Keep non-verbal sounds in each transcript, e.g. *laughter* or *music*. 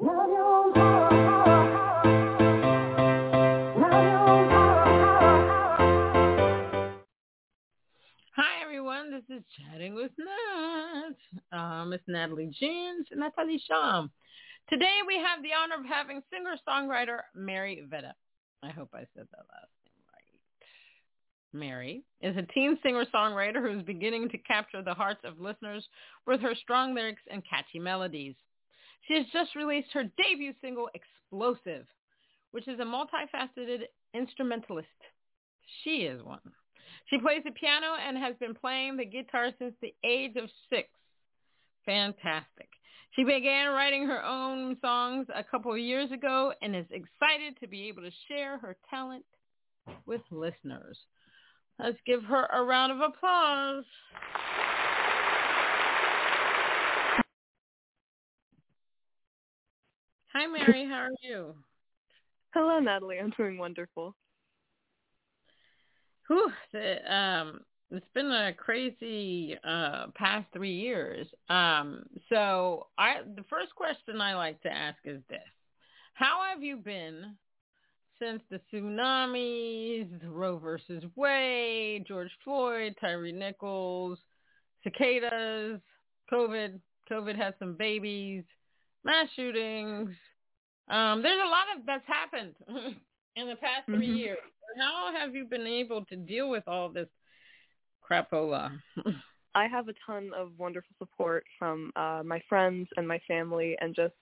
Hi everyone, this is Chatting with Nat. Uh, Miss Natalie Jeans, Natalie Sham. Today we have the honor of having singer-songwriter Mary Veda. I hope I said that last name right. Mary is a teen singer-songwriter who is beginning to capture the hearts of listeners with her strong lyrics and catchy melodies. She has just released her debut single, Explosive, which is a multifaceted instrumentalist. She is one. She plays the piano and has been playing the guitar since the age of six. Fantastic. She began writing her own songs a couple of years ago and is excited to be able to share her talent with listeners. Let's give her a round of applause. Hi, Mary. How are you? Hello, Natalie. I'm doing wonderful. Whew, the, um, it's been a crazy uh, past three years. Um, so I, the first question I like to ask is this: How have you been since the tsunamis, Roe versus Wade, George Floyd, Tyre Nichols, cicadas, COVID? COVID had some babies, mass shootings. Um, there's a lot of that's happened *laughs* in the past 3 Mhm. years. How have you been able to deal with all this crapola? I have a ton of wonderful support from uh, my friends and my family, and just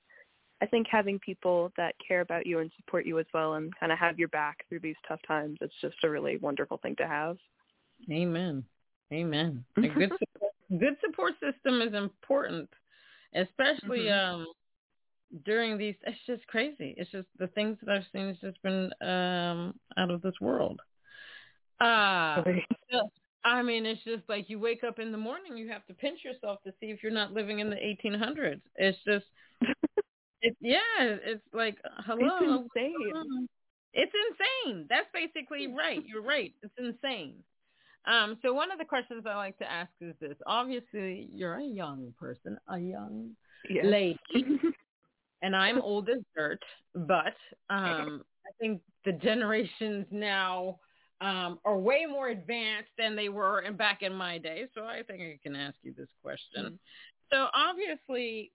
I think having people that care about you and support you as well, and kind of have your back through these tough times, it's just a really wonderful thing to have. Amen. Amen. A *laughs* good support, good support system is important, especially Mhm. um during these. It's just crazy. It's just the things that I've seen has just been um out of this world. Uh I mean, it's just like you wake up in the morning, you have to pinch yourself to see if you're not living in the 1800s. It's just, *laughs* it, yeah, it's like, hello, It's insane. it's insane. That's basically right. You're right. It's insane. Um, so one of the questions I like to ask is this. Obviously, you're a young person, a young Yes. lady, *laughs* and I'm old as dirt, but um, I think the generations now um, are way more advanced than they were in, back in my day. So I think I can ask you this question. So obviously,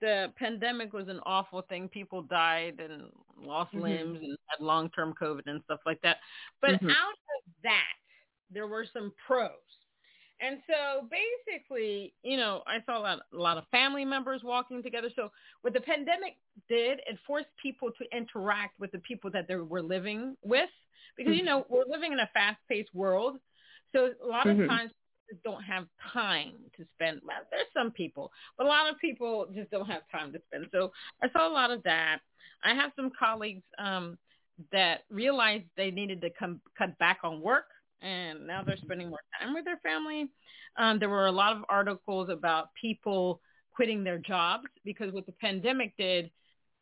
the pandemic was an awful thing. People died and lost Mhm. limbs and had long-term COVID and stuff like that. But Mhm. out of that, there were some pros. And so basically, you know, I saw a lot, a lot of family members walking together. So what the pandemic did, it forced people to interact with the people that they were living with. Because, you Mhm. know, we're living in a fast-paced world. So a lot of Mhm. times don't have time to spend. Well, there's some people, but a lot of people just don't have time to spend. So I saw a lot of that. I have some colleagues um, that realized they needed to come cut back on work, and now they're spending more time with their family. Um, there were a lot of articles about people quitting their jobs because what the pandemic did,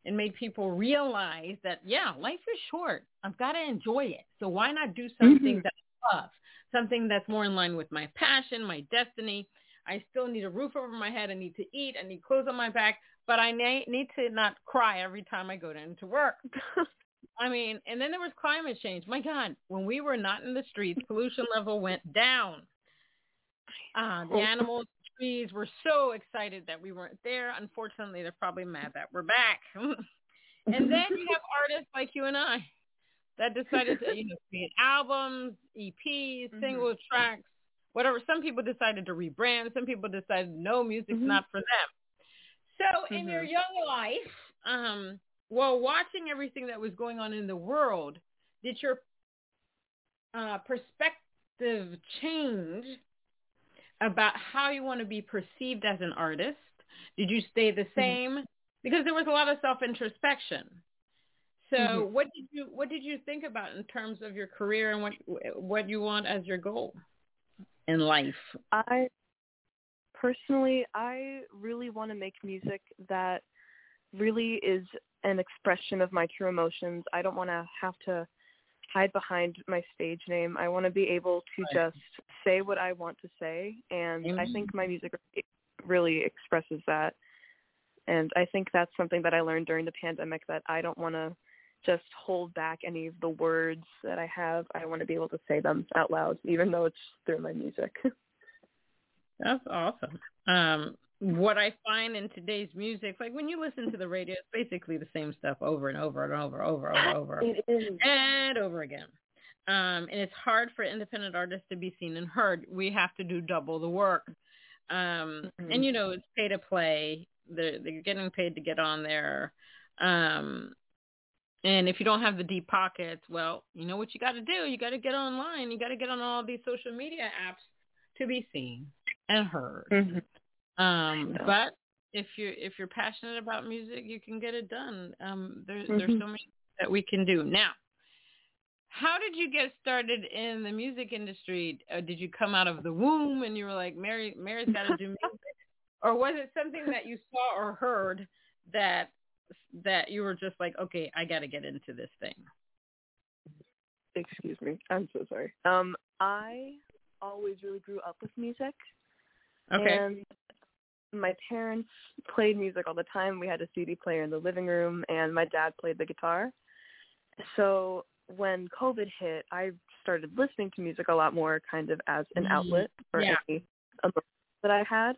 it made people realize that yeah, life is short. I've got to enjoy it. So why not do something Mhm. that I love? something that's more in line with my passion, my destiny. I still need a roof over my head. I need to eat. I need clothes on my back. But I na- need to not cry every time I go into work. *laughs* I mean, and then there was climate change. My God, when we were not in the streets, pollution level went down. Uh, the Oh. animals, trees were so excited that we weren't there. Unfortunately, they're probably mad that we're back. *laughs* and then you have artists like you and I that decided to, you know, *laughs* create albums, EPs, Mhm. single tracks, whatever. Some people decided to rebrand. Some people decided no, music's Mhm. not for them. So in your Mhm. young life, um, while watching everything that was going on in the world, did your uh, perspective change about how you want to be perceived as an artist? Did you stay the same? because there was a lot of self introspection. So Mhm. what did you what did you think about in terms of your career and what what you want as your goal in life? I personally, I really want to make music that really is an expression of my true emotions. I don't want to have to hide behind my stage name. I want to be able to Right. just say what I want to say, and I Mhm. think my music really expresses that. And I think that's something that I learned during the pandemic that I don't want to just hold back any of the words that I have. I want to be able to say them out loud, even though it's through my music. *laughs* That's awesome. Um, what I find in today's music, like when you listen to the radio, it's basically the same stuff over and over and over, over, over, *laughs* over, it is. and over again. Um, and it's hard for independent artists to be seen and heard. We have to do double the work. Um, Mhm. And you know, it's pay to play. They're they're getting paid to get on there. Um, and if you don't have the deep pockets, well, you know what you got to do. You got to get online. You got to get on all these social media apps to be seen and heard. Mhm. Um, but if you're if you're passionate about music, you can get it done. Um, there, there's Mhm. so many that we can do now. How did you get started in the music industry? Uh, did you come out of the womb and you were like, Mary, Mary's *laughs* got to do music, or was it something that you saw or heard that that you were just like, okay, I got to get into this thing? Excuse me. I'm so sorry. Um, I always really grew up with music. Okay. And my parents played music all the time. We had a CD player in the living room, and my dad played the guitar. So when COVID hit, I started listening to music a lot more, kind of as an Mm, outlet for yeah. any emotions that I had.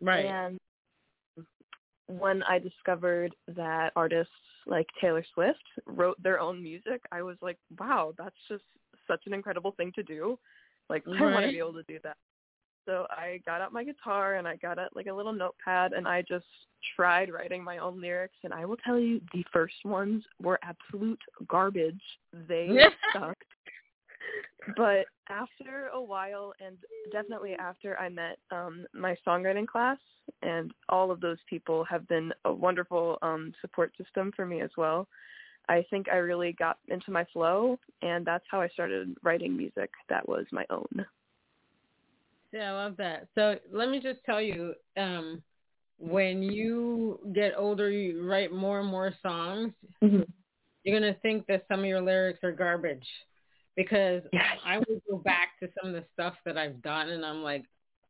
right. And when I discovered that artists like Taylor Swift wrote their own music, I was like, wow, that's just such an incredible thing to do. Like, I want to be able to do that. So I got out my guitar and I got out like a little notepad and I just tried writing my own lyrics. And I will tell you, the first ones were absolute garbage. They *laughs* sucked. But after a while, and definitely after I met um, my songwriting class, and all of those people have been a wonderful um, support system for me as well. I think I really got into my flow, and that's how I started writing music that was my own. Yeah, I love that. So let me just tell you, um, when you get older, you write more and more songs. You're gonna think that some of your lyrics are garbage, because Yes. I would go back to some of the stuff that I've done, and I'm like,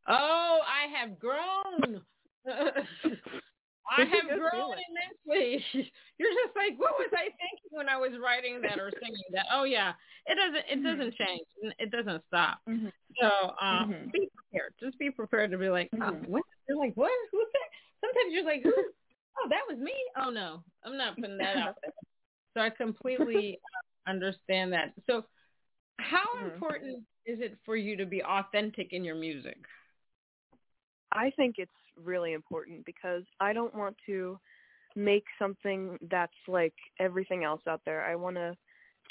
oh, I have grown. *laughs* I It's have grown immensely. *laughs* You're just like, what was I thinking when I was writing that or singing that? Oh yeah, it doesn't. It doesn't change. It doesn't stop. Mhm. So um, Mhm. be prepared. Just be prepared to be like, oh, Mhm. what? You're like, what? Who's that? Sometimes you're like, oh, that was me. Oh no, I'm not putting that out there. So I completely *laughs* understand that. So how Mhm. important is it for you to be authentic in your music? I think it's really important because I don't want to make something that's like everything else out there. I want to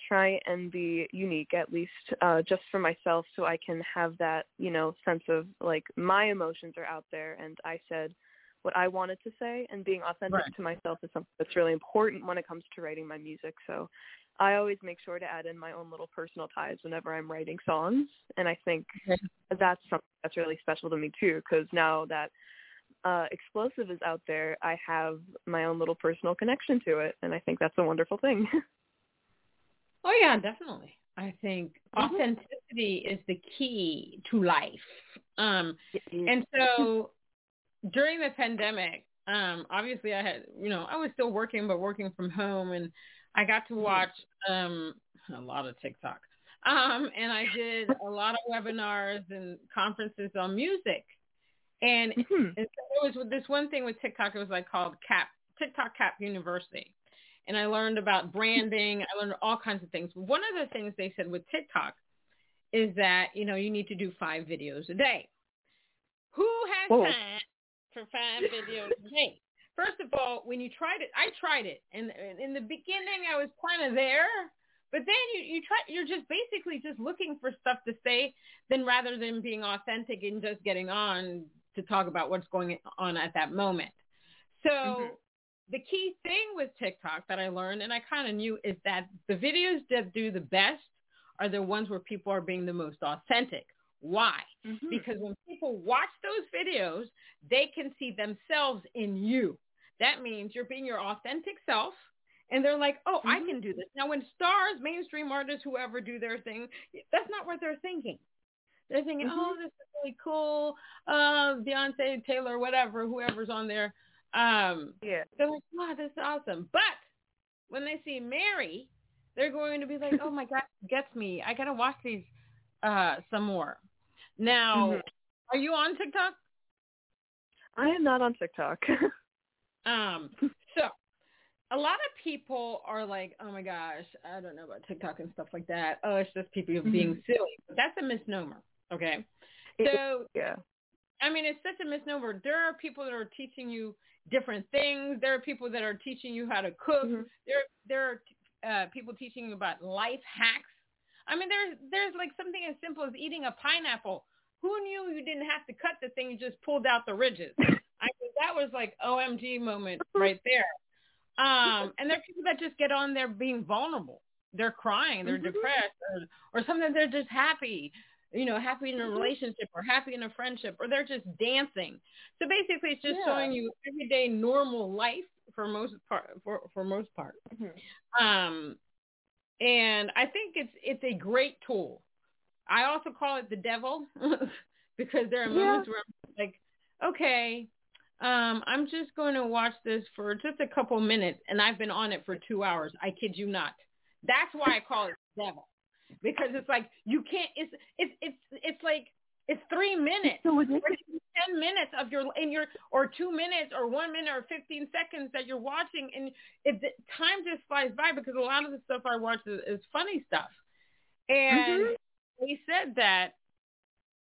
try and be unique at least uh just for myself so I can have that, you know, sense of like my emotions are out there and I said what I wanted to say and being authentic Right. to myself is something that's really important when it comes to writing my music. So I always make sure to add in my own little personal ties whenever I'm writing songs and I think Okay. that's something that's really special to me too because now that uh explosive is out there i have my own little personal connection to it and i think that's a wonderful thing *laughs* Oh yeah, definitely. I think Mhm. authenticity is the key to life. Um, and so during the pandemic, um, obviously I had, you know, I was still working, but working from home, and I got to watch um, a lot of TikTok. Um, and I did a lot of webinars and conferences on music. And Mhm. and so it was with this one thing with TikTok. It was like called Cap TikTok Cap University, and I learned about branding. I learned all kinds of things. One of the things they said with TikTok is that you know you need to do five videos a day. Who has Whoa. time for five videos a day? First of all, when you tried it, I tried it, and and in the beginning I was kind of there, but then you you try you're just basically just looking for stuff to say, then rather than being authentic and just getting on to talk about what's going on at that moment. So Mhm. the key thing with TikTok that I learned, and I kind of knew, is that the videos that do the best are the ones where people are being the most authentic. Why? Mm-hmm. Because when people watch those videos, they can see themselves in you. That means you're being your authentic self. And they're like, oh, mm-hmm. I can do this. Now, when stars, mainstream artists, whoever do their thing, that's not what they're thinking. They're thinking, mm-hmm. oh, this is really cool. Uh, Beyonce, Taylor, whatever, whoever's on there. Um, yeah. They're like, wow, this is awesome. But when they see Mary, they're going to be like, oh my *laughs* God, gets me. I got to watch these uh, some more. Now, mm-hmm. are you on TikTok? I am not on TikTok. *laughs* um, so a lot of people are like, oh my gosh, I don't know about TikTok and stuff like that. Oh, it's just people mm-hmm. being silly. But that's a misnomer. Okay. So yeah. I mean, it's such a misnomer. There are people that are teaching you different things. There are people that are teaching you how to cook. Mm-hmm. There, there are uh, people teaching you about life hacks. I mean, there's there's like something as simple as eating a pineapple. Who knew you didn't have to cut the thing? You just pulled out the ridges. *laughs* I mean, that was like OMG moment *laughs* right there. Um, and there are people that just get on there being vulnerable. They're crying, they're mm-hmm. depressed, or, or sometimes they're just happy you know, happy in a mm-hmm. relationship or happy in a friendship or they're just dancing. So basically it's just yeah. showing you everyday normal life for most part for for most part. Mm-hmm. Um and I think it's it's a great tool. I also call it the devil *laughs* because there are moments yeah. where I'm like, okay, um, I'm just going to watch this for just a couple minutes and I've been on it for two hours. I kid you not. That's why I call it the devil because it's like you can't. It's it's it's it's like it's three minutes, so ten minutes of your in your or two minutes or one minute or fifteen seconds that you're watching, and it the time just flies by because a lot of the stuff I watch is, is funny stuff, and mm-hmm. they said that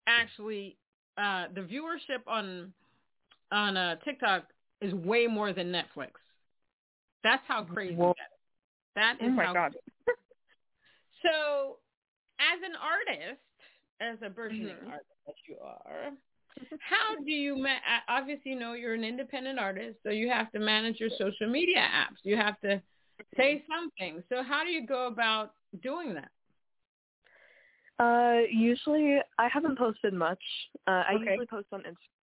actually uh, the viewership on on uh, TikTok is way more than Netflix. That's how crazy that is. That is oh my how God. So, as an artist, as a burgeoning mm-hmm. artist that you are, *laughs* how do you ma- obviously you know you're an independent artist, so you have to manage your social media apps. You have to say something. So, how do you go about doing that? Uh, usually, I haven't posted much. Uh, I okay. usually post on Instagram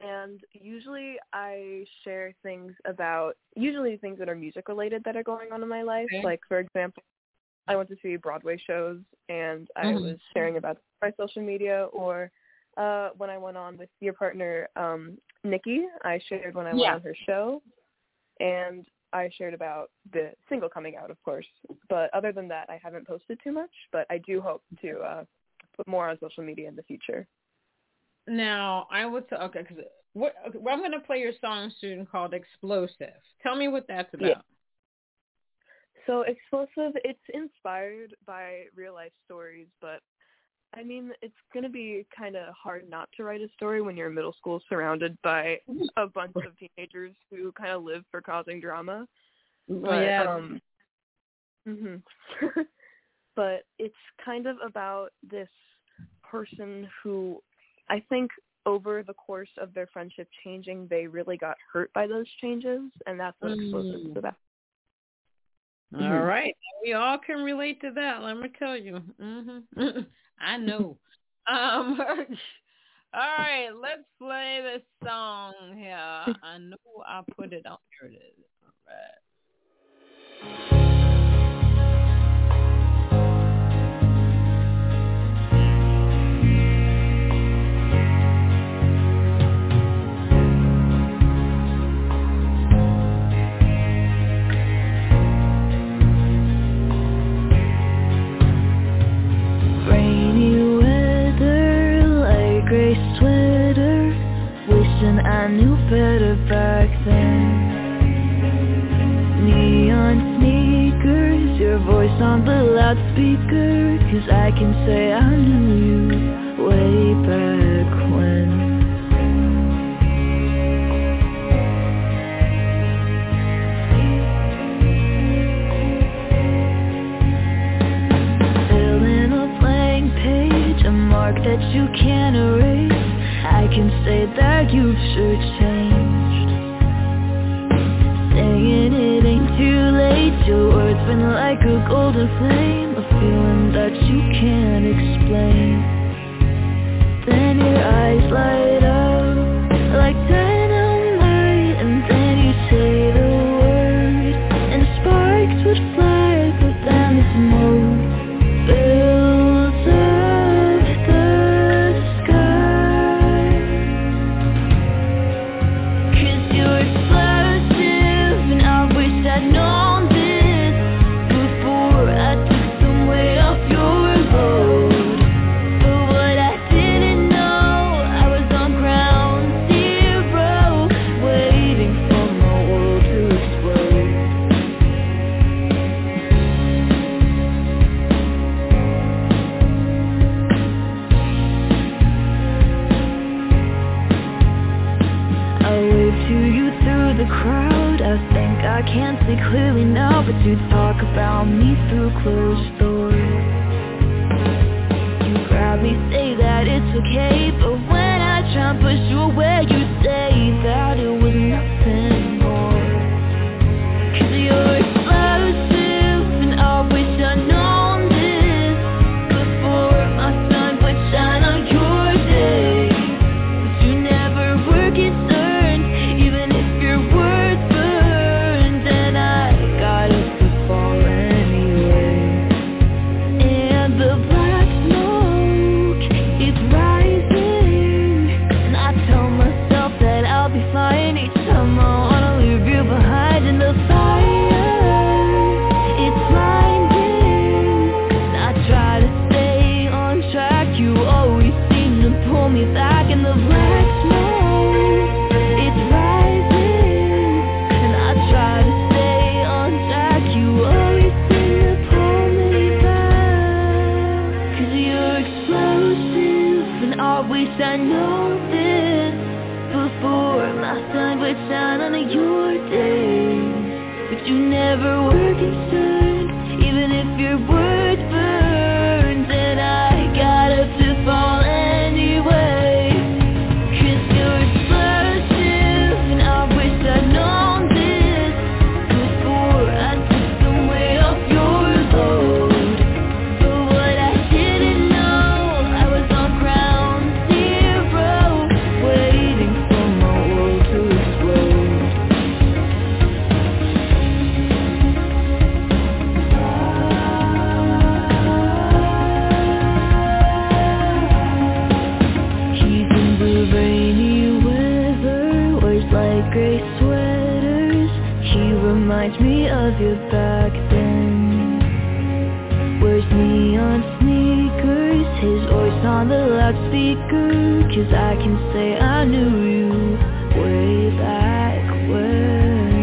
and usually I share things about usually things that are music related that are going on in my life. Okay. Like for example, I went to see Broadway shows and I mm-hmm. was sharing about my social media or uh when I went on with your partner, um, Nikki, I shared when I went on her show and I shared about the single coming out, of course. But other than that, I haven't posted too much, but I do hope to uh, put more on social media in the future. Now, I would say, okay, because what, okay, well, I'm going to play your song soon called Explosive. Tell me what that's about. Yeah. So explosive, it's inspired by real life stories, but I mean, it's going to be kind of hard not to write a story when you're in middle school surrounded by a bunch of teenagers who kind of live for causing drama. But, yeah. Um, hmm *laughs* but it's kind of about this person who I think over the course of their friendship changing, they really got hurt by those changes, and that's what mm. Explosive is about. Mm-hmm. All right. We all can relate to that. Let me tell you. Mm-hmm. *laughs* I know. um, *laughs* all right. Let's play this song here. I know I put it on. Here it is. All right. I knew better back then. Neon sneakers, your voice on the loudspeaker Cause I can say I knew you way back when. Filling a blank page, a mark that you can't erase can say that you've sure changed. Saying it ain't too late. Your words been like a golden flame A feeling that you can't explain. Then your eyes light up like my sun would shine on your days. But you never were concerned, Cause I can say I knew you way back when.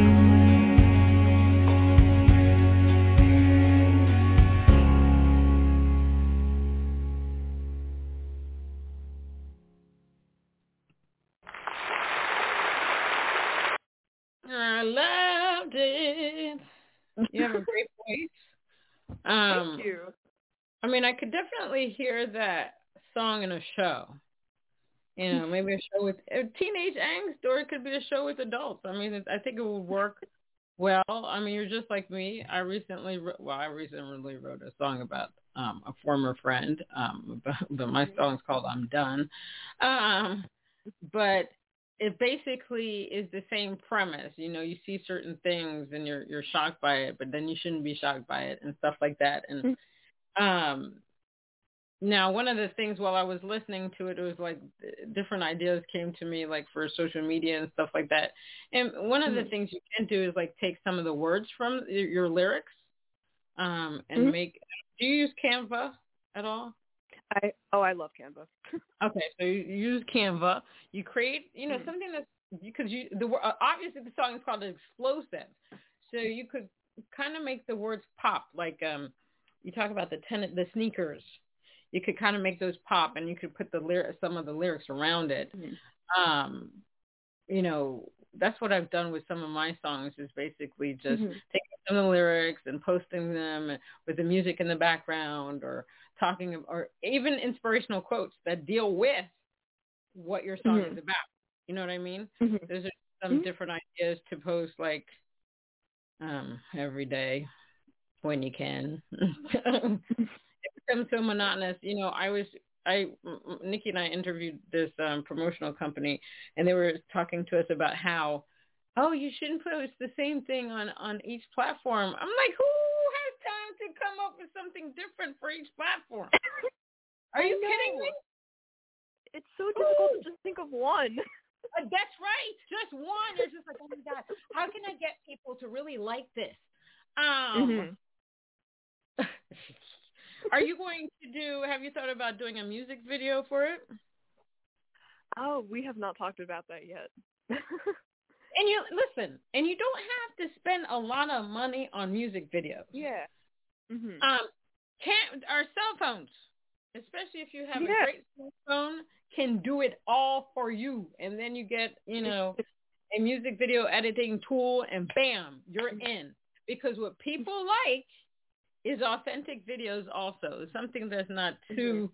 I loved it. You have a *laughs* great voice. Um, Thank you. I mean, I could definitely hear that song in a show. You know, maybe a show with uh, teenage angst, or it could be a show with adults. I mean, I think it would work well. I mean, you're just like me. I recently, well, I recently wrote a song about um, a former friend, um, *laughs* but, but my song's called "I'm Done." Um, but it basically is the same premise. You know, you see certain things and you're you're shocked by it, but then you shouldn't be shocked by it and stuff like that. And um now one of the things while I was listening to it, it was like different ideas came to me like for social media and stuff like that. And one of the Mhm. things you can do is like take some of the words from your, lyrics um and Mhm. make do you use Canva at all? I oh I love Canva. *laughs* Okay, so you use Canva. You create, you know, Mhm. something that's because you the uh, obviously the song is called explosive, so you could kind of make the words pop. Like um, you talk about the tenant, the sneakers. You could kind of make those pop, and you could put the lyric, some of the lyrics around it. Um, you know, that's what I've done with some of my songs. Is basically just Mhm. taking some of the lyrics and posting them with the music in the background or talking or even inspirational quotes that deal with what your song Mhm. is about. You know what I mean? Mhm. Those are some Mhm. different ideas to post like um every day. when you can. *laughs* it becomes so monotonous. You know, I was I Nikki and I interviewed this um, promotional company, and they were talking to us about how, oh, you shouldn't post the same thing on on each platform. I'm like, who has time to come up with something different for each platform? Are you kidding me? It's so difficult Ooh. to just think of one. *laughs* Uh, that's right, just one. It's just like, oh my god, how can I get people to really like this? Um, mm-hmm. *laughs* Are you going to do? Have you thought about doing a music video for it? Oh, we have not talked about that yet. *laughs* and you listen, and you don't have to spend a lot of money on music videos. Yeah. Mm-hmm. Um, can our cell phones, especially if you have yeah. a great cell phone, can do it all for you, and then you get you *laughs* know a music video editing tool, and bam, you're in. Because what people like is authentic videos also something that's not mm-hmm. too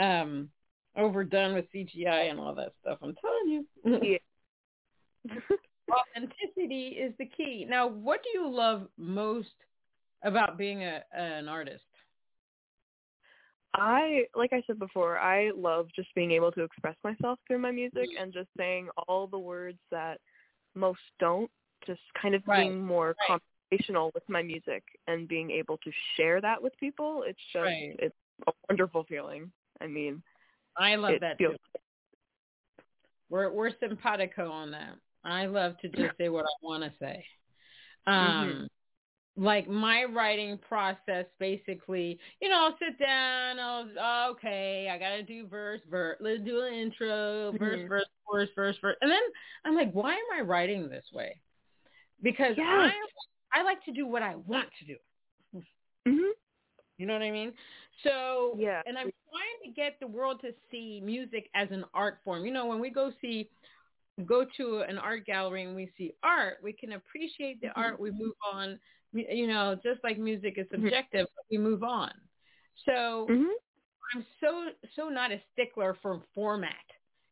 um overdone with CGI and all that stuff. I'm telling you. Yeah. *laughs* *laughs* Authenticity is the key. Now, what do you love most about being a an artist? I, like I said before, I love just being able to express myself through my music mm-hmm. and just saying all the words that most don't, just kind of right. being more right with my music and being able to share that with people. It's just right. it's a wonderful feeling. I mean, I love that feels- too. We're we're simpatico on that. I love to just say what I want to say. Um, mm-hmm. like my writing process, basically, you know, I'll sit down. I'll oh, okay, I gotta do verse, verse. Let's do an intro, verse, mm-hmm. verse, verse, verse, verse, and then I'm like, why am I writing this way? Because yes. I I like to do what I want to do. Mm-hmm. You know what I mean? So, yeah. and I'm trying to get the world to see music as an art form. You know, when we go see, go to an art gallery and we see art, we can appreciate the mm-hmm. art. We move on. You know, just like music is mm-hmm. subjective, mm-hmm. we move on. So, mm-hmm. I'm so so not a stickler for format.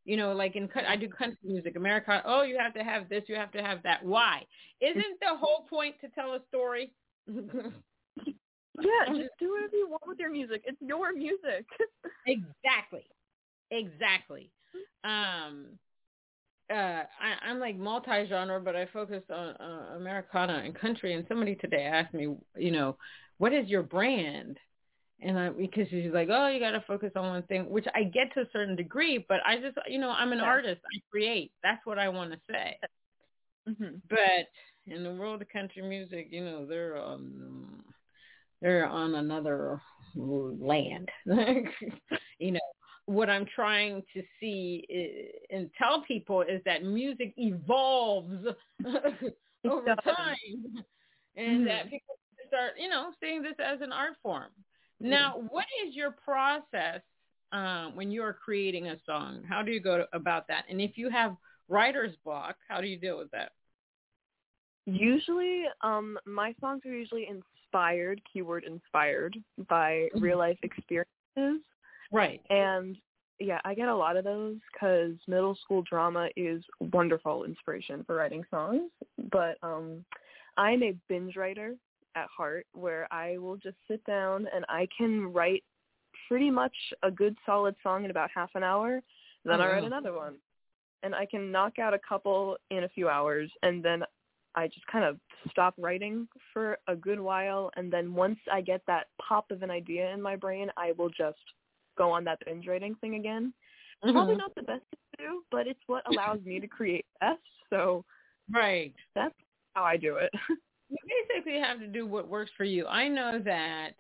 You know, like in I do country music, America. Oh, you have to have this, you have to have that. Why? Isn't the whole point to tell a story? yeah, just do whatever you want with your music. It's your music. *laughs* exactly, exactly. Um, uh, I, I'm like multi-genre, but I focus on uh, Americana and country. And somebody today asked me, you know, what is your brand? And I because she's like, oh, you got to focus on one thing, which I get to a certain degree, but I just, you know, I'm an yeah. artist. I create. That's what I want to say. Mm-hmm. But in the world of country music, you know, they're on they're on another land. *laughs* you know, what I'm trying to see is, and tell people is that music evolves *laughs* over time, and mm-hmm. that people start, you know, seeing this as an art form. Now, what is your process um, when you are creating a song? How do you go about that? And if you have writer's block, how do you deal with that? Usually, um, my songs are usually inspired, keyword inspired, by mm-hmm. real life experiences. Right. And yeah, I get a lot of those because middle school drama is wonderful inspiration for writing songs. But um, I'm a binge writer, at heart where I will just sit down and I can write pretty much a good solid song in about half an hour. Then oh, I write another one. And I can knock out a couple in a few hours and then I just kind of stop writing for a good while and then once I get that pop of an idea in my brain, I will just go on that binge writing thing again. Mm-hmm. Probably not the best to do, but it's what allows me to create best. So Right. That's how I do it. *laughs* you basically have to do what works for you. I know that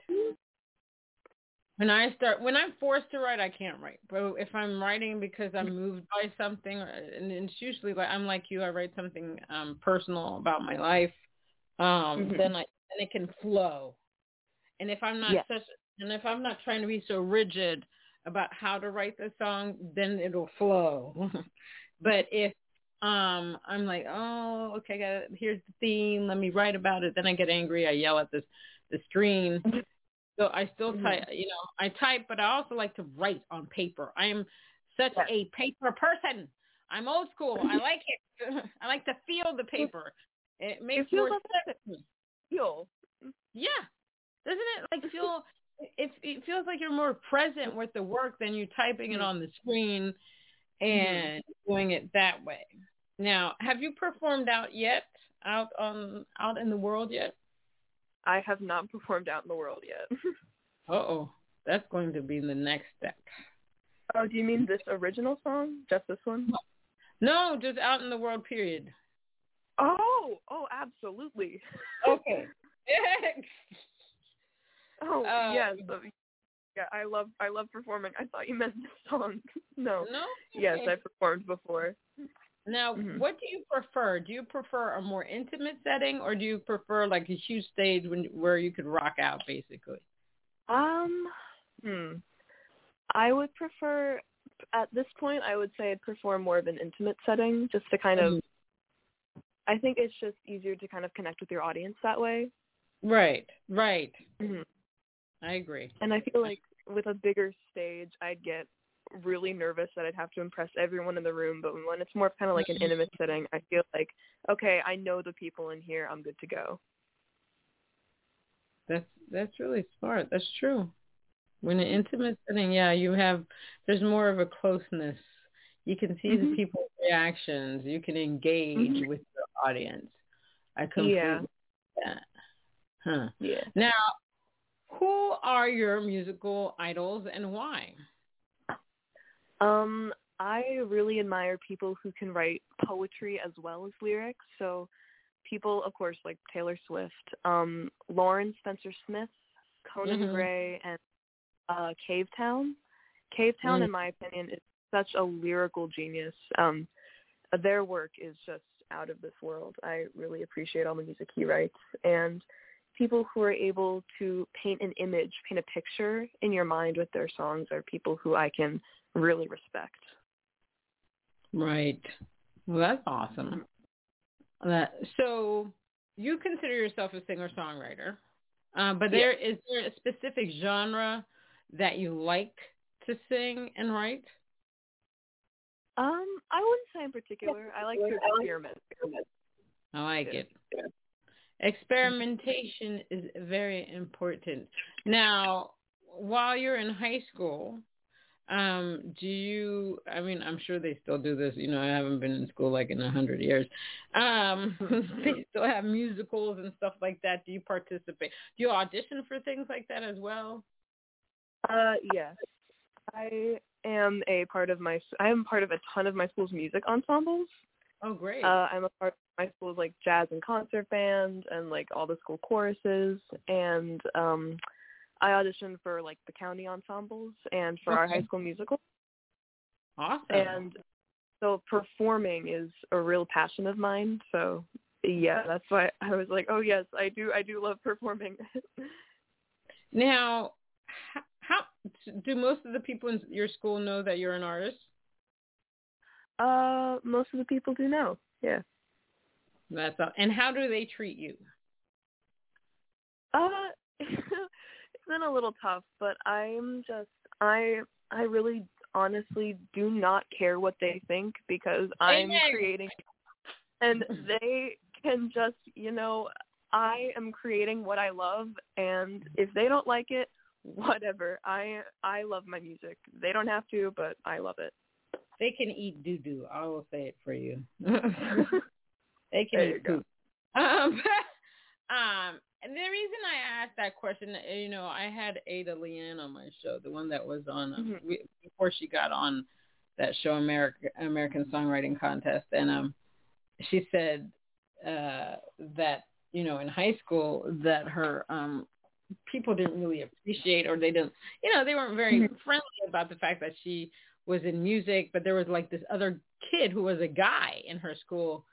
when I start, when I'm forced to write, I can't write. But if I'm writing because I'm moved by something, and it's usually like I'm like you, I write something um, personal about my life, um, mm-hmm. then I then it can flow. And if I'm not yes. such, and if I'm not trying to be so rigid about how to write the song, then it'll flow. *laughs* but if um I'm like, oh, okay, got it. here's the theme. Let me write about it. Then I get angry. I yell at this the screen. So I still mm-hmm. type, you know, I type, but I also like to write on paper. I am such a paper person. I'm old school. I *laughs* like it. *laughs* I like to feel the paper. It makes it more sense. Feel. Yeah. Doesn't it like *laughs* feel? It, it feels like you're more present with the work than you typing it Mm-hmm. on the screen and doing it that way. Now, have you performed out yet? Out on out in the world yet? I have not performed out in the world yet. *laughs* Uh oh, that's going to be the next step. oh, do you mean this original song? Just this one? No, just out in the world. Period. Oh, oh, absolutely. *laughs* Okay. *laughs* Oh, Uh, yes. uh, Yeah, I love I love performing. I thought you meant this song. no. no. Yes, I performed before. Now, Mhm. what do you prefer? Do you prefer a more intimate setting, or do you prefer like a huge stage when where you could rock out, basically? Um, hmm. I would prefer at this point. I would say I'd prefer more of an intimate setting, just to kind of. I think it's just easier to kind of connect with your audience that way. Right, right. hmm I agree. And I feel like with a bigger stage, I'd get really nervous that I'd have to impress everyone in the room. But when it's more of kind of like an *laughs* intimate setting, I feel like okay, I know the people in here. I'm good to go. That's that's really smart. That's true. When an intimate setting, yeah, you have there's more of a closeness. You can see the Mhm. people's reactions. You can engage Mhm. with the audience. I completely Yeah. that. Huh. Yeah. Now, who are your musical idols and why? Um, I really admire people who can write poetry as well as lyrics. So people, of course, like Taylor Swift, um, Lauren Spencer Smith, Conan Mhm. Gray, and uh, Cavetown. Cave Town, Mm. in my opinion, is such a lyrical genius. Um, their work is just out of this world. I really appreciate all the music he writes. And people who are able to paint an image, paint a picture in your mind with their songs are people who I can really respect. Right. Well, that's awesome. That so you consider yourself a singer songwriter, uh, but there is there a specific genre that you like to sing and write? Um, I wouldn't say in particular. I like to experiment. I like it. Experimentation is very important. Now, while you're in high school, um, do you? I mean, I'm sure they still do this. You know, I haven't been in school like in a hundred years. Um, *laughs* they still have musicals and stuff like that. Do you participate? Do you audition for things like that as well? Uh, yes. I am a part of my. I am part of a ton of my school's music ensembles. Oh, great. Uh, I'm a part of my school's like jazz and concert band and like all the school choruses and um I auditioned for like the county ensembles and for our high school musical. awesome. And so performing is a real passion of mine. So yeah, that's why I was like, oh yes, I do. I do love performing. *laughs* now, how do most of the people in your school know that you're an artist? uh, most of the people do know. Yeah. That's all. And how do they treat you? Uh, *laughs* been a little tough, but I'm just I I really honestly do not care what they think because I'm creating, and *laughs* they can just you know I am creating what I love, and if they don't like it, whatever. I I love my music. They don't have to, but I love it. They can eat doo doo. I will say it for you. *laughs* *laughs* they can There you eat go. Um, um, and the reason I asked that question, uh, you know, I had Ada Leanne on my show, the one that was on um, Mhm. we, before she got on that show, America American Songwriting Contest, and um, she said uh, that you know in high school that her um people didn't really appreciate or they didn't you know they weren't very Mhm. friendly about the fact that she was in music but there was like this other kid who was a guy in her school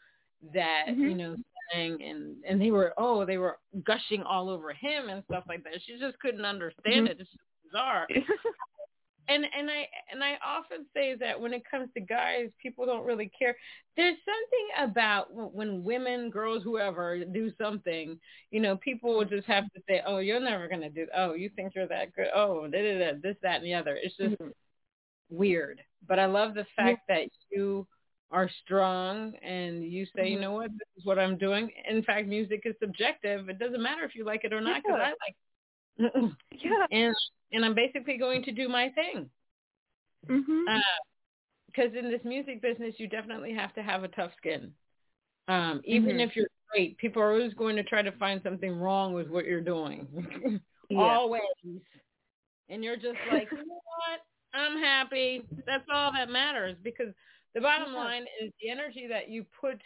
that Mhm. you know and and they were oh they were gushing all over him and stuff like that she just couldn't understand Mhm. it it's bizarre *laughs* *laughs* and and I and I often say that when it comes to guys, people don't really care. There's something about when women, girls, whoever do something, you know, people will just have to say, "Oh, you're never gonna do. Oh, you think you're that good. Oh, da, da, da, this, that, and the other." It's just Mhm. weird. But I love the fact that you are strong and you say, you Mhm. know what, this is what I'm doing. In fact, music is subjective. It doesn't matter if you like it or not because Yeah. I like. yeah. *clears throat* And and I'm basically going to do my thing. Mm-hmm. Because in this music business, you definitely have to have a tough skin. Um, even Mhm. if you're great, people are always going to try to find something wrong with what you're doing. *laughs* yeah. Always. And you're just like, you know what? I'm happy. That's all that matters because the bottom Yeah. line is the energy that you put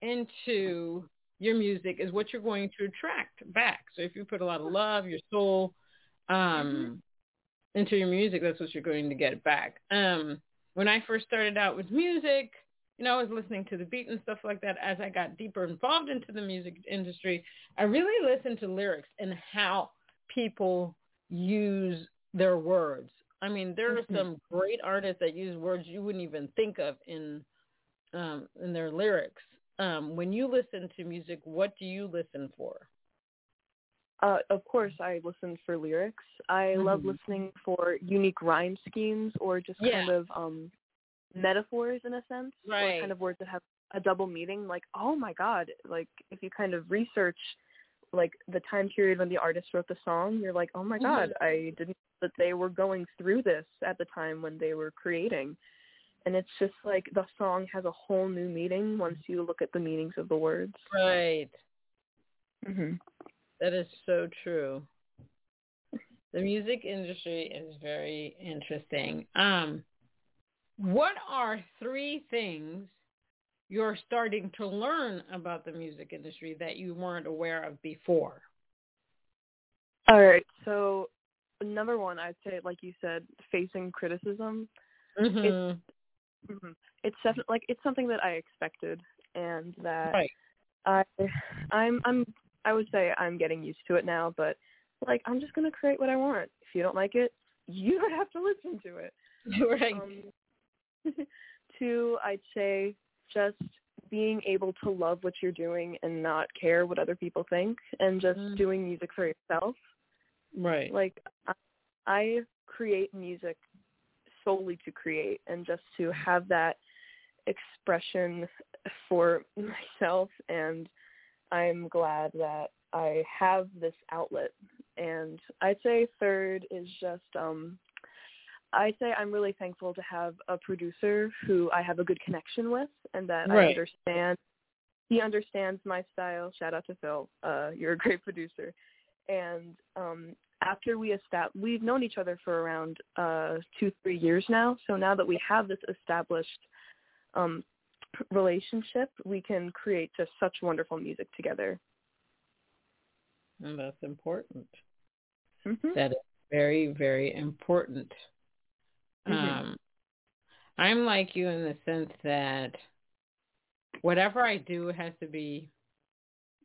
into your music is what you're going to attract back. So if you put a lot of love, your soul, um, into your music, that's what you're going to get back. Um, when I first started out with music, you know, I was listening to the beat and stuff like that. As I got deeper involved into the music industry, I really listened to lyrics and how people use their words. I mean, there are Mhm. some great artists that use words you wouldn't even think of in um, in their lyrics. Um, when you listen to music, what do you listen for? Uh, of course, I listen for lyrics. I love Mhm. listening for unique rhyme schemes or just Yeah. kind of um metaphors in a sense, or kind of words that have a double meaning. Like, oh my god! Like, if you kind of research like the time period when the artist wrote the song, you're like, oh my god, Mhm. I didn't know that they were going through this at the time when they were creating. And it's just like the song has a whole new meaning once you look at the meanings of the words. Right. hmm That is so true. The music industry is very interesting. Um, what are three things you're starting to learn about the music industry that you weren't aware of before? All right. So number one, I'd say, like you said, facing criticism. Mm-hmm. hmm It's definitely like it's something that I expected, and that Right. I, I'm, I'm, I would say I'm getting used to it now. But like, I'm just gonna create what I want. If you don't like it, you don't have to listen to it. *laughs* right. Um, *laughs* two, I'd say just being able to love what you're doing and not care what other people think, and just Mm. doing music for yourself. right. like I, I create music solely to create and just to have that expression for *laughs* myself and I'm glad that I have this outlet and I'd say third is just um I'd say I'm really thankful to have a producer who I have a good connection with and that I understand he understands my style. Shout out to Phil. Uh you're a great producer. And um after we estab- we've known each other for around uh two three years now so now that we have this established um relationship we can create just such wonderful music together And that's important. mm-hmm. That is very, very important. Mhm. Um, I'm like you in the sense that whatever I do has to be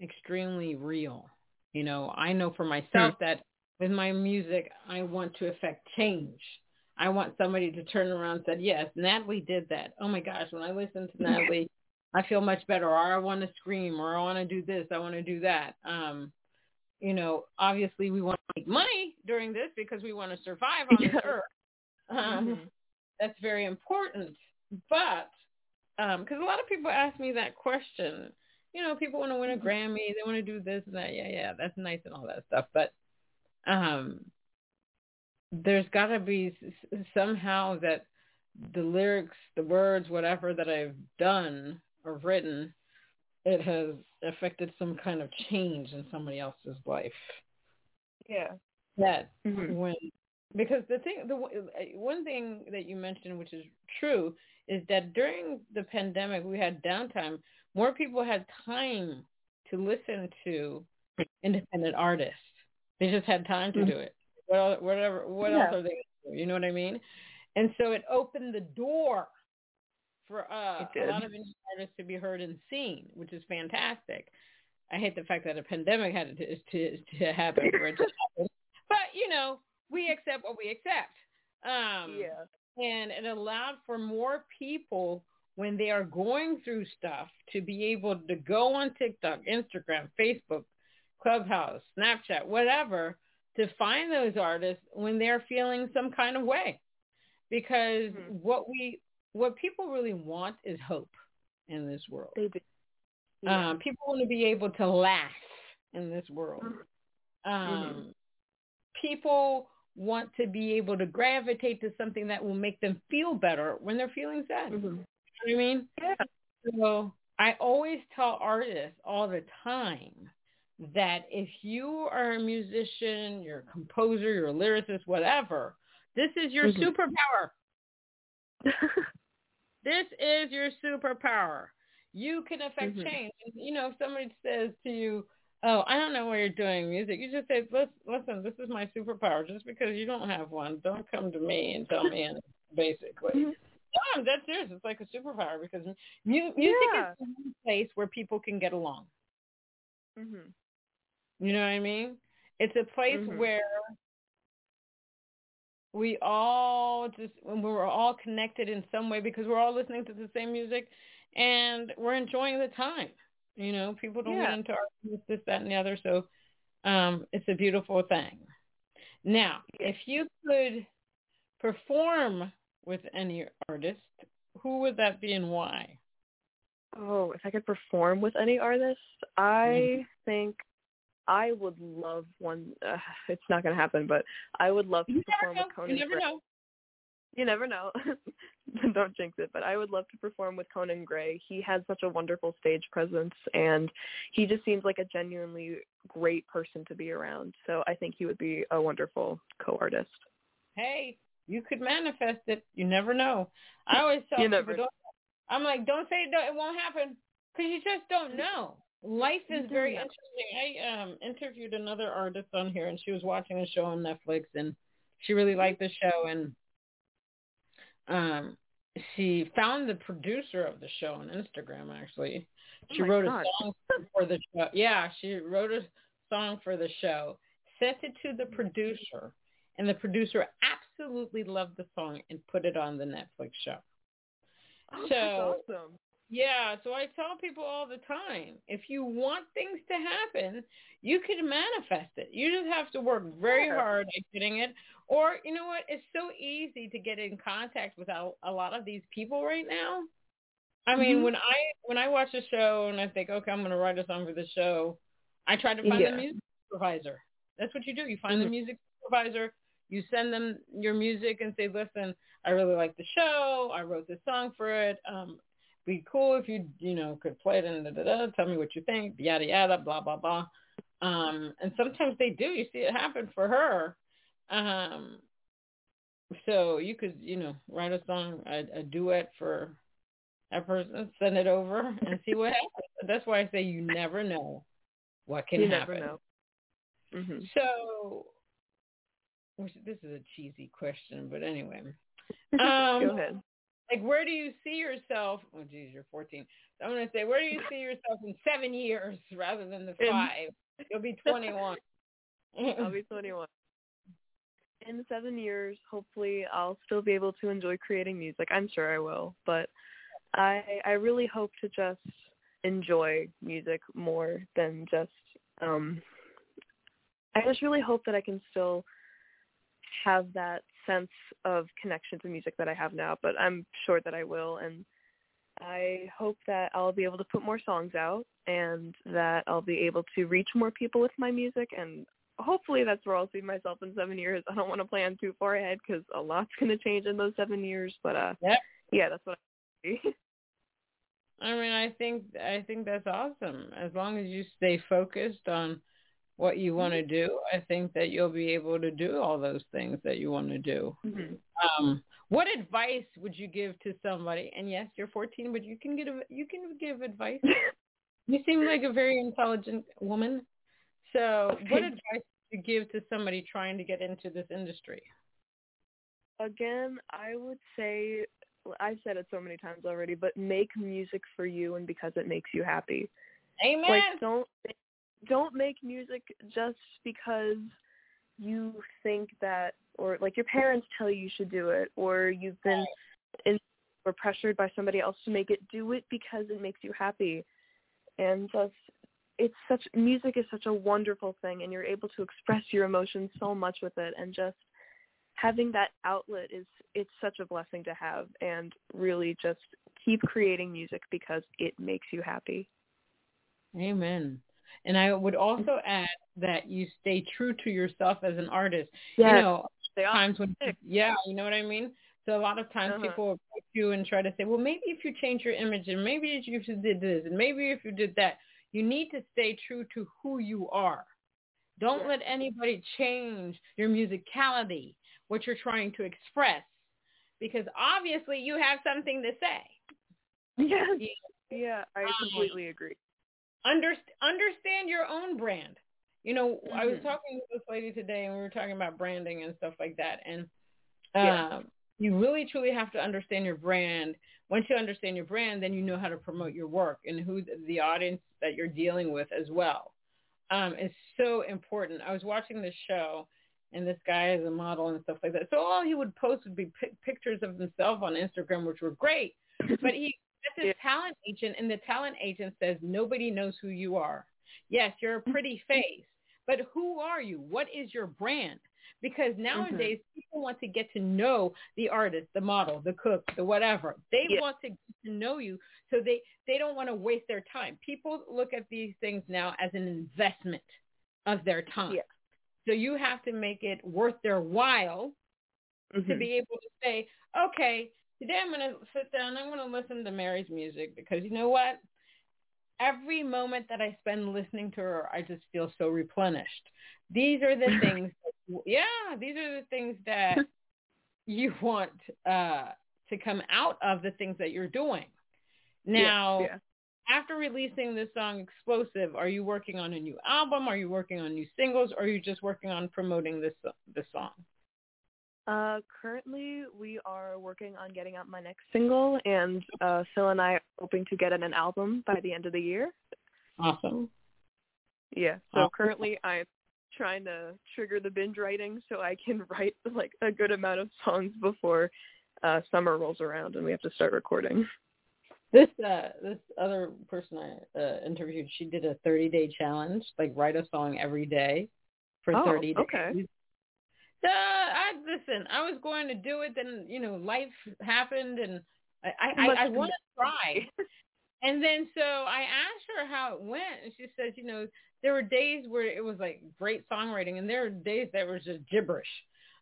extremely real. You know, I know for myself that with my music, I want to affect change. I want somebody to turn around and say, yes, Natalie did that. Oh my gosh, when I listen to Natalie, I feel much better. Or I want to scream, or I want to do this, I want to do that. Um, you know, obviously we want to make money during this because we want to survive on *laughs* this earth. Um, Mhm. That's very important. But because a lot of people ask me that question, you know, people want to win a Grammy, they want to do this and that. Yeah, yeah, that's nice and all that stuff. But um, there's got to be s- somehow that the lyrics, the words, whatever that I've done or written, it has affected some kind of change in somebody else's life. yeah That Mhm. when because the thing the one thing that you mentioned which is true is that during the pandemic we had downtime. More people had time to listen to independent artists. They just had time to Mhm. do it. What whatever what Yeah. else are they going to do? You know what i mean? And so it opened the door for uh, a lot of indie artists to be heard and seen which is fantastic. I hate the fact that a pandemic had to to, to happen for it to happen. But you know we accept what we accept. Um, yeah And it allowed for more people when they are going through stuff to be able to go on TikTok, Instagram, Facebook, Clubhouse, Snapchat, whatever, to find those artists when they're feeling some kind of way. Because Mhm. what we what people really want is hope in this world. do yeah. Um, people want to be able to laugh in this world. Mhm. Um, people want to be able to gravitate to something that will make them feel better when they're feeling sad. Mm-hmm. You know what I mean? Yeah. So I always tell artists all the time that if you are a musician, you're a composer, you're a lyricist, whatever, this is your Mhm. superpower. *laughs* This is your superpower. You can affect Mhm. change. You know, if somebody says to you, oh, I don't know why you're doing music, you just say, listen, listen, this is my superpower. Just because you don't have one, don't come to me and tell me, and basically. Mhm. No, that's serious. It's like a superpower because mu- music Yeah. is the place where people can get along. mhm. You know what I mean? It's a place Mhm. where we all just we're all connected in some way because we're all listening to the same music and we're enjoying the time. You know, people don't Yeah. get into arguments, this, that, and the other. So um, it's a beautiful thing. Now, if you could perform with any artist, who would that be and why? Oh, if I could perform with any artist, I think I would love one. Uh, it's not going to happen, but I would love to You perform with Conan. You never Gray. know. You never know. *laughs* *laughs* Don't jinx it. But I would love to perform with Conan Gray. He has such a wonderful stage presence, and he just seems like a genuinely great person to be around. So I think he would be a wonderful co-artist. Hey, you could manifest it. You never know. I *laughs* always tell You people, I'm like, don't say it, don't- it won't happen because you just don't know. Life is very interesting. I um interviewed another artist on here, and she was watching a show on Netflix, and she really liked the show, and um she found the producer of the show on Instagram. Actually, she Oh wrote God. a song for the show. Yeah, she wrote a song for the show, sent it to the producer, and the producer absolutely loved the song and put it on the Netflix show. Oh, So- that's awesome. Yeah, so I tell people all the time, if you want things to happen, you can manifest it. You just have to work very hard at getting it. Or, you know what, it's so easy to get in contact with a, a lot of these people right now. I mean, Mhm. when I when I watch a show and I think, okay, I'm going to write a song for the show, I try to find Yeah. the music supervisor. That's what you do. You find the Mhm. music supervisor. You send them your music and say, listen, I really like the show. I wrote this song for it. Um, be cool if you you know could play it and da, da, da, tell me what you think yada yada blah blah blah. Um and sometimes they do. You see it happen for her. Um so you could you know write a song a, a duet for that person send it over and see what happens. That's why i say you never know what can you happen. never know. hmm so this is a cheesy question but anyway. *laughs* Go um ahead. Like where do you see yourself oh geez you're 14 so i'm going to say where do you see yourself in seven years rather than the In- five you'll be 21 *laughs* *laughs* I'll be 21. In seven years, hopefully, I'll still be able to enjoy creating music. I'm sure I will, but I I really hope to just enjoy music more than just. um I just really hope that I can still have that sense of connection to music that I have now, but I'm sure that I will, and I hope that I'll be able to put more songs out and that I'll be able to reach more people with my music and hopefully that's where I'll see myself in seven years. I don't want to plan too far ahead because a lot's going to change in those seven years. But uh, Yep. yeah, that's what I see. *laughs* i mean i think i think that's awesome as long as you stay focused on what you want to do i think that you'll be able to do all those things that you want to do. Mm-hmm. um what advice would you give to somebody? And yes you're 14 but you can give you can give advice. You seem like a very intelligent woman. So what advice would you give to somebody trying to get into this industry? Again, I would say I've said it so many times already, but make music for you and because it makes you happy. amen. Like don't don't make music just because you think that or like your parents tell you you should do it or you've been in or pressured by somebody else to make it do it because it makes you happy. And just it's such music is such a wonderful thing and you're able to express your emotions so much with it and just having that outlet is it's such a blessing to have and really just keep creating music because it makes you happy. Amen. And I would also add that you stay true to yourself as an artist. Yes. You know, times when yeah, you know what I mean. So a lot of times Uh-huh. people will approach you and try to say, well, maybe if you change your image and maybe if you did this and maybe if you did that, you need to stay true to who you are. Don't let anybody change your musicality, what you're trying to express, because obviously you have something to say. Yes. Yeah. Yeah, I Um, completely agree. Under, understand your own brand. You know, I was Mhm. talking to this lady today, and we were talking about branding and stuff like that. And Yeah. um, you really truly have to understand your brand. Once you understand your brand, then you know how to promote your work and who the, the audience that you're dealing with as well. Um, it's so important. I was watching this show, and this guy is a model and stuff like that. So all he would post would be pi- pictures of himself on Instagram, which were great. But he this Yeah. talent agent, and the talent agent says nobody knows who you are. Yes, you're a pretty face, but who are you? What is your brand? Because nowadays people want to get to know the artist, the model, the cook, the whatever. They Yeah. want to get to know you, so they they don't want to waste their time. People look at these things now as an investment of their time. Yeah. So you have to make it worth their while to Mhm. be able to say, okay, today I'm going to sit down. I'm going to listen to Mary's music because you know what? Every moment that I spend listening to her, I just feel so replenished. These are the *laughs* things. yeah, these are the things that *laughs* you want uh, to come out of the things that you're doing. Now, yeah. after releasing this song Explosive, are you working on a new album? Are you working on new singles? Or are you just working on promoting this this song? Uh, currently, we are working on getting out my next single, and uh, Phil and I are hoping to get in an album by the end of the year. Awesome. Yeah. So Awesome. currently, I'm trying to trigger the binge writing so I can *laughs* write like a good amount of songs before uh, summer rolls around and we have to start recording. This uh this other person I uh, interviewed, she did a 30 day challenge, like write a song every day for Oh, 30 days. okay. Uh, I listen. I was going to do it, then you know life happened, and I I, I, I want to try. And then so I asked her how it went, and she said, you know, there were days where it was like great songwriting, and there were days that was just gibberish.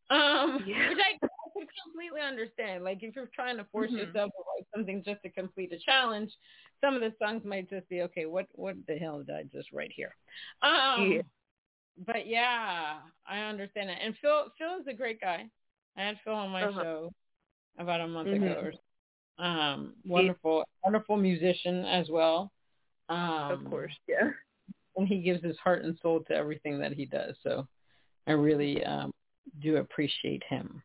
Um, Yeah. which I, I could completely understand. Like if you're trying to force Mhm. yourself to write something just to complete a challenge, some of the songs might just be okay. What what the hell did I just write here? Um, Yeah. But yeah, I understand that. And Phil Phil is a great guy. I had Phil on my Uh-huh. show about a month Mhm. ago. Or so. Um, wonderful, wonderful musician as well. Um, of course. Yeah. and he gives his heart and soul to everything that he does. So I really um, do appreciate him.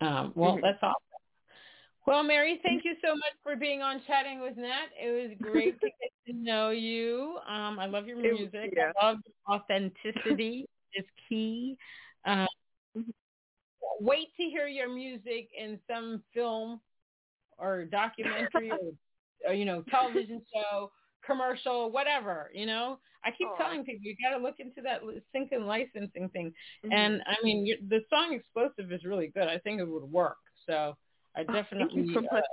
Um, well, Mhm. that's awesome. Well, Mary, thank you so much for being on Chatting with Nat. It was great to get to know you. Um, I love your It- music. yeah. I love authenticity is key. Um, wait to hear your music in some film or documentary *laughs* or, or you know television show commercial whatever you know i keep Aw. telling people you got to look into that sync and licensing thing Mhm. and i mean the song explosive is really good i think it would work so i Oh, definitely Thank you so uh, much.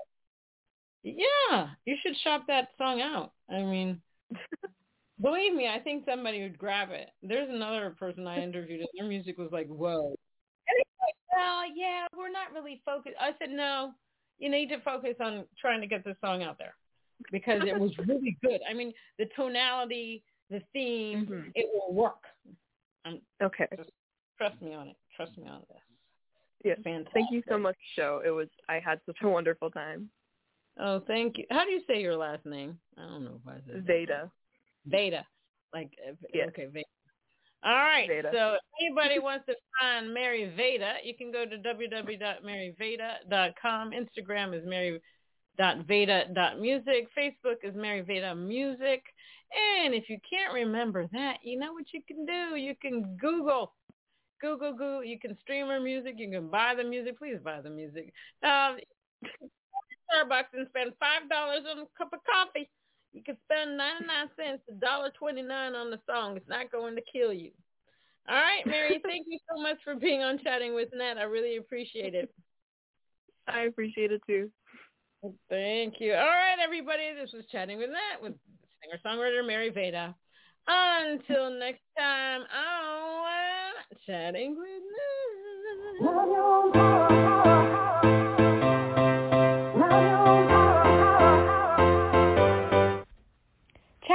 Yeah you should shop that song out i mean *laughs* believe me i think somebody would grab it there's another person i interviewed and their music was like whoa and it's like well yeah we're not really focused i said no you need to focus on trying to get this song out there because it was really good i mean the tonality the theme Mhm. it will work um, Okay. trust me on it trust me on this Yes. fantastic Thank you so much, show. It was I had such a wonderful time. Oh thank you how do you say your last name i don't know if i said. Veda. Veda. Like, Yeah. okay, Veda. All right. Veda. So if anybody wants to find Mary Veda, you can go to www.maryveda.com. Instagram is mary.veda.music. Facebook is Mary Veda Music. And if you can't remember that, you know what you can do? You can Google. Google, Google. You can stream her music. You can buy the music. Please buy the music. Uh, Starbucks and spend five dollars on a cup of coffee. You can spend ninety nine cents, a dollar twenty nine on the song. It's not going to kill you. All right, Mary. *laughs* thank you so much for being on chatting with Nat. I really appreciate it. I appreciate it too. Thank you. All right, everybody. This was chatting with Nat with singer songwriter Mary Veda. Until next time, I'm chatting with